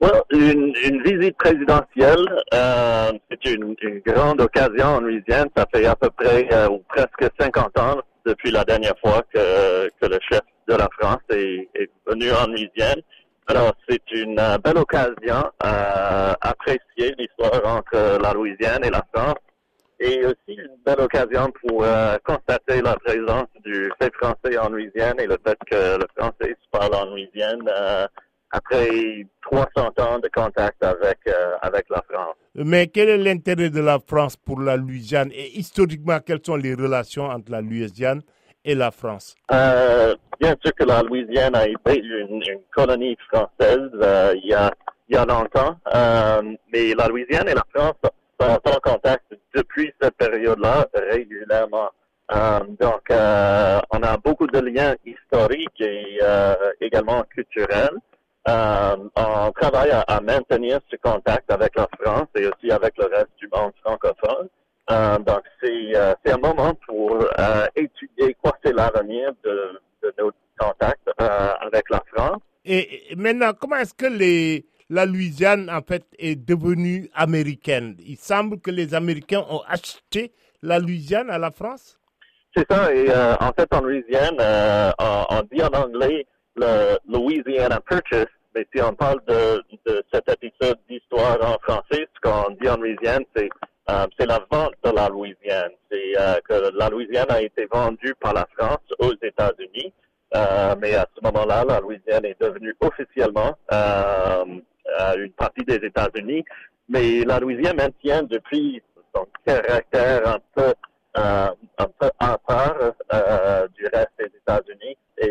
Well, une, une visite présidentielle, euh, c'est une, une, grande occasion en Louisiane. Ça fait à peu près euh, ou presque 50 ans depuis la dernière fois que, que le chef de la France est, est venu en Louisiane. Alors, c'est une euh, belle occasion à apprécier l'histoire entre la Louisiane et la France et aussi une belle occasion pour euh, constater la présence du fait français en Louisiane et le fait que le français se parle en Louisiane euh, après 300 ans de contact avec, euh, avec la France. Mais quel est l'intérêt de la France pour la Louisiane? Et historiquement, quelles sont les relations entre la Louisiane et la France? Euh, Bien sûr que la Louisiane a été une, une colonie française euh, il, y a, il y a longtemps, euh, mais la Louisiane et la France sont en contact depuis cette période-là régulièrement. Euh, donc, euh, on a beaucoup de liens historiques et euh, également culturels. Euh, on travaille à, à, maintenir ce contact avec la France et aussi avec le reste du monde francophone. Euh, donc, c'est euh, un moment pour étudier quoi c'est l'avenir de, de, nos contacts avec la France. Et, et maintenant, comment est-ce que les, la Louisiane, en fait, est devenue américaine? Il semble que les Américains ont acheté la Louisiane à la France C'est ça, et en fait, en Louisiane, on, on dit en anglais le Louisiana Purchase, mais si on parle de, de cet épisode d'histoire en français, ce qu'on dit en Louisiane, c'est euh, c'est la vente de la Louisiane. C'est euh, que la Louisiane a été vendue par la France aux États-Unis, euh, mais à ce moment-là, la Louisiane est devenue officiellement une partie des États-Unis. Mais la Louisiane maintient depuis son caractère un peu un peu à part du reste des États-Unis